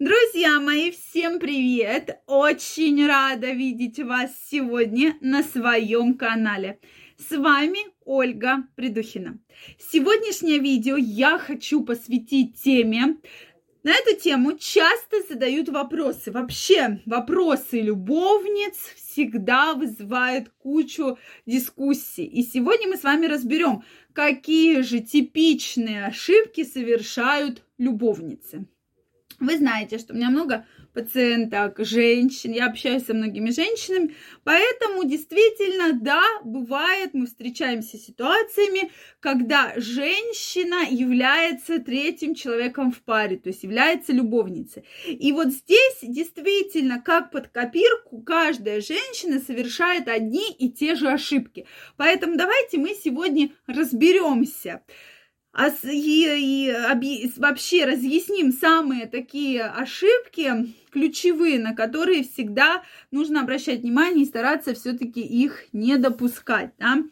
Друзья мои, всем привет! Очень рада видеть вас сегодня на своем канале. С вами Ольга Придухина. Сегодняшнее видео я хочу посвятить теме. На эту тему часто задают вопросы. Вообще, вопросы любовниц всегда вызывают кучу дискуссий. И сегодня мы с вами разберем, какие же типичные ошибки совершают любовницы. Вы знаете, что у меня много пациенток, женщин, я общаюсь со многими женщинами, поэтому действительно, да, бывает, мы встречаемся с ситуациями, когда женщина является третьим человеком в паре, то есть является любовницей. И вот здесь действительно, как под копирку, каждая женщина совершает одни и те же ошибки. Поэтому давайте мы сегодня разберемся и, и вообще разъясним самые такие ошибки ключевые, на которые всегда нужно обращать внимание и стараться все-таки их не допускать. Да?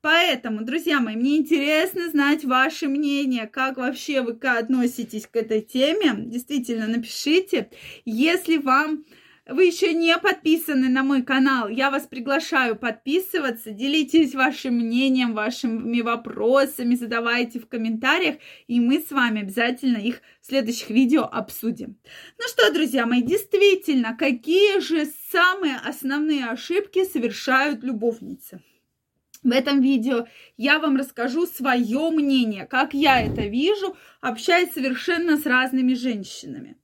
Поэтому, друзья мои, мне интересно знать ваше мнение, как вообще вы относитесь к этой теме. Действительно, напишите, если вам вы еще не подписаны на мой канал, я вас приглашаю подписываться, делитесь вашим мнением, вашими вопросами, задавайте в комментариях, и мы с вами обязательно их в следующих видео обсудим. Ну что, друзья мои, действительно, какие же самые основные ошибки совершают любовницы? В этом видео я вам расскажу свое мнение, как я это вижу, общаясь совершенно с разными женщинами.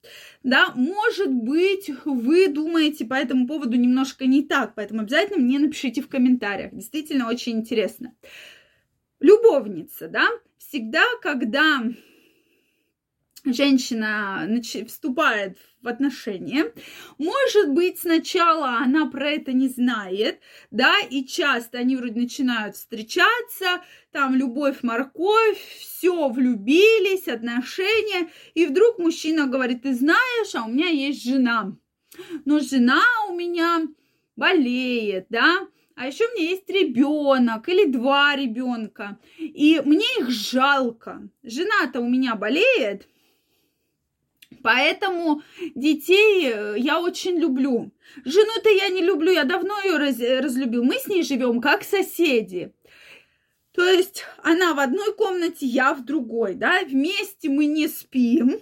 Да, может быть, вы думаете по этому поводу немножко не так, поэтому обязательно мне напишите в комментариях. Действительно очень интересно. Любовница, да, всегда, когда женщина вступает в отношения. Может быть, сначала она про это не знает, да, и часто они вроде начинают встречаться, там любовь, морковь, все, влюбились, отношения, и вдруг мужчина говорит, ты знаешь, а у меня есть жена, но жена у меня болеет, да, а еще у меня есть ребенок или два ребенка, и мне их жалко. Жена-то у меня болеет, Поэтому детей э, я очень люблю. Жену-то я не люблю, я давно ее раз, разлюбил. Мы с ней живем как соседи. То есть она в одной комнате, я в другой, да, вместе мы не спим,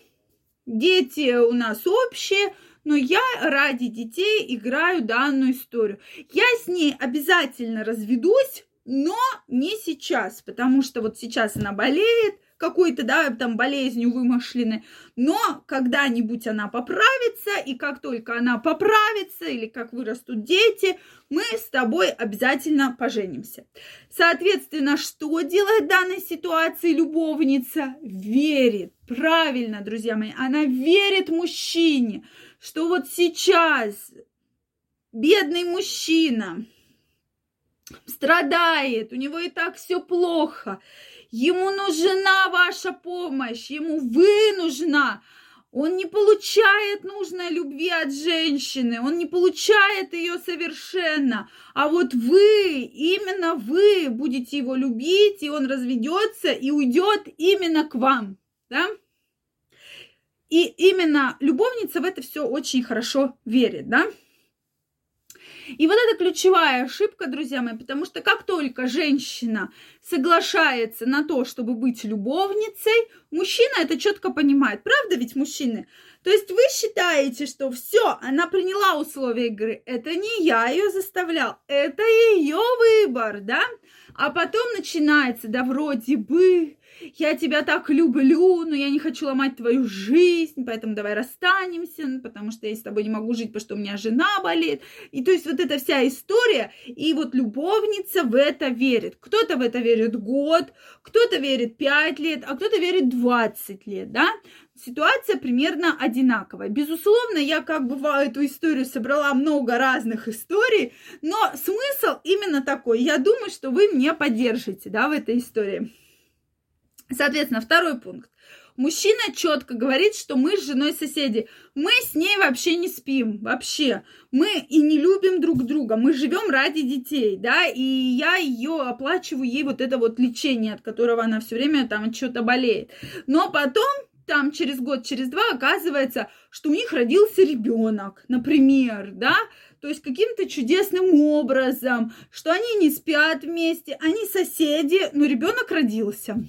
дети у нас общие, но я ради детей играю данную историю. Я с ней обязательно разведусь, но не сейчас, потому что вот сейчас она болеет, какой-то, да, там болезнью вымышленной, но когда-нибудь она поправится, и как только она поправится, или как вырастут дети, мы с тобой обязательно поженимся. Соответственно, что делает в данной ситуации любовница? Верит. Правильно, друзья мои, она верит мужчине, что вот сейчас бедный мужчина страдает, у него и так все плохо, Ему нужна ваша помощь, ему вы нужна. Он не получает нужной любви от женщины, он не получает ее совершенно. А вот вы, именно вы будете его любить, и он разведется и уйдет именно к вам. Да? И именно любовница в это все очень хорошо верит, да? И вот это ключевая ошибка, друзья мои, потому что как только женщина соглашается на то, чтобы быть любовницей, мужчина это четко понимает. Правда ведь, мужчины? То есть вы считаете, что все, она приняла условия игры. Это не я ее заставлял, это ее выбор, да? А потом начинается, да, вроде бы, я тебя так люблю, но я не хочу ломать твою жизнь, поэтому давай расстанемся, потому что я с тобой не могу жить, потому что у меня жена болеет. И то есть вот эта вся история, и вот любовница в это верит. Кто-то в это верит год, кто-то верит пять лет, а кто-то верит 20 лет, да? Ситуация примерно одинаковая. Безусловно, я как бы эту историю собрала много разных историй, но смысл именно такой. Я думаю, что вы меня поддержите, да, в этой истории. Соответственно, второй пункт. Мужчина четко говорит, что мы с женой соседи. Мы с ней вообще не спим, вообще. Мы и не любим друг друга. Мы живем ради детей, да, и я ее оплачиваю ей вот это вот лечение, от которого она все время там что-то болеет. Но потом там через год, через два оказывается, что у них родился ребенок, например, да, то есть каким-то чудесным образом, что они не спят вместе, они соседи, но ребенок родился.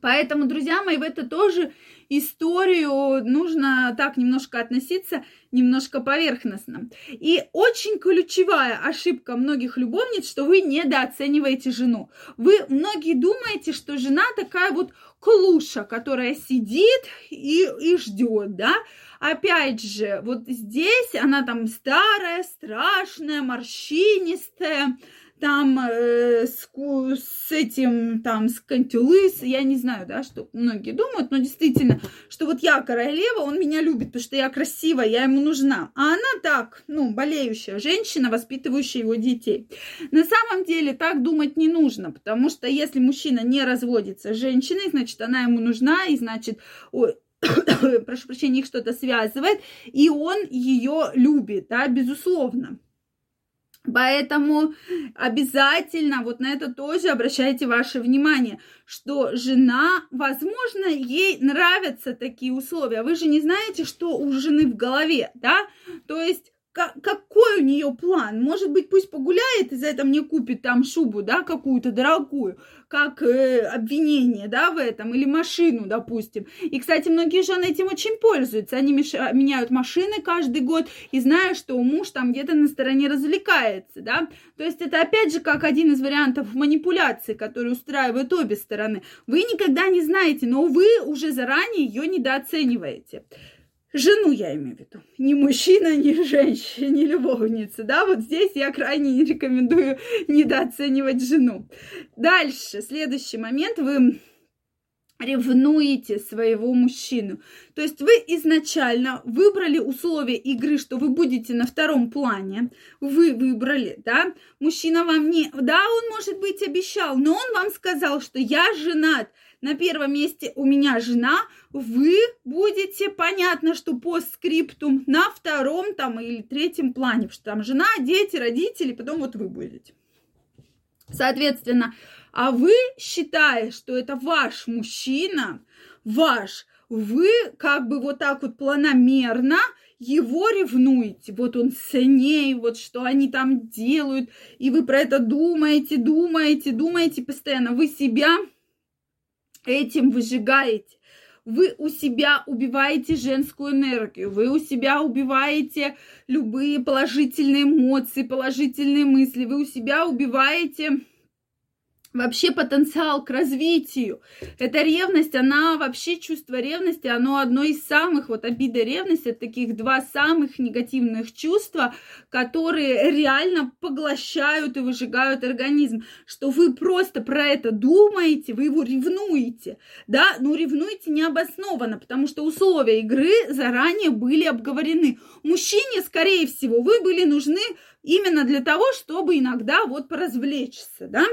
Поэтому, друзья мои, в это тоже историю нужно так немножко относиться, немножко поверхностно. И очень ключевая ошибка многих любовниц, что вы недооцениваете жену. Вы многие думаете, что жена такая вот клуша, которая сидит и, и ждет, да, опять же, вот здесь она там старая, страшная, морщинистая, там э, с, с этим, там, с кантюлыс, я не знаю, да, что многие думают, но действительно, что вот я королева, он меня любит, потому что я красивая, я ему нужна. А она так, ну, болеющая женщина, воспитывающая его детей. На самом деле так думать не нужно, потому что если мужчина не разводится с женщиной, значит, она ему нужна, и значит, ой, прошу прощения, их что-то связывает, и он ее любит, да, безусловно. Поэтому обязательно вот на это тоже обращайте ваше внимание, что жена, возможно, ей нравятся такие условия. Вы же не знаете, что у жены в голове, да? То есть какой у нее план? Может быть, пусть погуляет и за это мне купит там шубу, да, какую-то дорогую, как э, обвинение, да, в этом, или машину, допустим. И, кстати, многие жены этим очень пользуются. Они меша- меняют машины каждый год и знают, что муж там где-то на стороне развлекается, да. То есть это, опять же, как один из вариантов манипуляции, который устраивают обе стороны. Вы никогда не знаете, но вы уже заранее ее недооцениваете. Жену я имею в виду. Не мужчина, не женщина, не любовница. Да, вот здесь я крайне не рекомендую недооценивать жену. Дальше, следующий момент. Вы ревнуете своего мужчину. То есть вы изначально выбрали условия игры, что вы будете на втором плане. Вы выбрали, да? Мужчина вам не... Да, он, может быть, обещал, но он вам сказал, что я женат на первом месте у меня жена, вы будете, понятно, что постскриптум на втором там или третьем плане, потому что там жена, дети, родители, потом вот вы будете. Соответственно, а вы считая, что это ваш мужчина, ваш, вы как бы вот так вот планомерно его ревнуете, вот он с ней, вот что они там делают, и вы про это думаете, думаете, думаете постоянно, вы себя этим выжигаете. Вы у себя убиваете женскую энергию, вы у себя убиваете любые положительные эмоции, положительные мысли, вы у себя убиваете вообще потенциал к развитию. Эта ревность, она вообще чувство ревности, оно одно из самых, вот обида и ревность, это таких два самых негативных чувства, которые реально поглощают и выжигают организм, что вы просто про это думаете, вы его ревнуете, да, но ревнуете необоснованно, потому что условия игры заранее были обговорены. Мужчине, скорее всего, вы были нужны именно для того, чтобы иногда вот поразвлечься, да,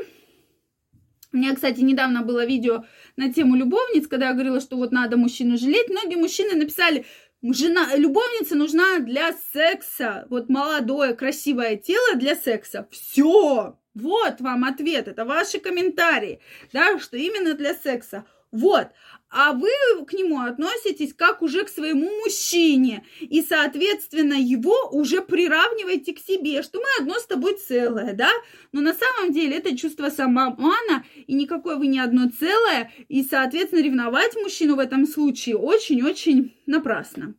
у меня, кстати, недавно было видео на тему любовниц, когда я говорила, что вот надо мужчину жалеть. Многие мужчины написали, жена, любовница нужна для секса. Вот молодое, красивое тело для секса. Все. Вот вам ответ. Это ваши комментарии. Да, что именно для секса. Вот а вы к нему относитесь как уже к своему мужчине, и, соответственно, его уже приравниваете к себе, что мы одно с тобой целое, да? Но на самом деле это чувство самообмана, и никакое вы не одно целое, и, соответственно, ревновать мужчину в этом случае очень-очень напрасно.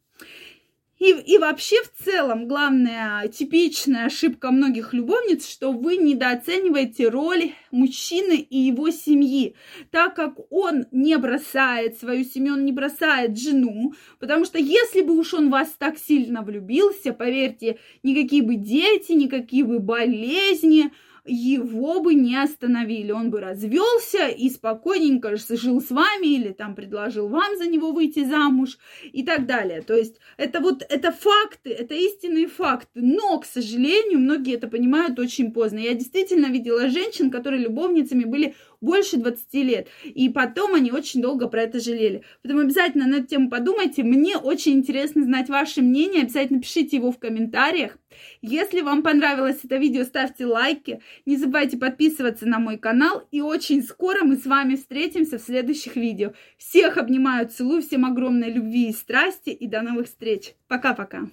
И, и вообще в целом главная типичная ошибка многих любовниц, что вы недооцениваете роль мужчины и его семьи, так как он не бросает свою семью, он не бросает жену, потому что если бы уж он вас так сильно влюбился, поверьте, никакие бы дети, никакие бы болезни, его бы не остановили. Он бы развелся и спокойненько жил с вами или там предложил вам за него выйти замуж и так далее. То есть это вот это факты, это истинные факты. Но, к сожалению, многие это понимают очень поздно. Я действительно видела женщин, которые любовницами были больше 20 лет. И потом они очень долго про это жалели. Поэтому обязательно на эту тему подумайте. Мне очень интересно знать ваше мнение. Обязательно пишите его в комментариях. Если вам понравилось это видео, ставьте лайки. Не забывайте подписываться на мой канал. И очень скоро мы с вами встретимся в следующих видео. Всех обнимаю, целую. Всем огромной любви и страсти. И до новых встреч. Пока-пока.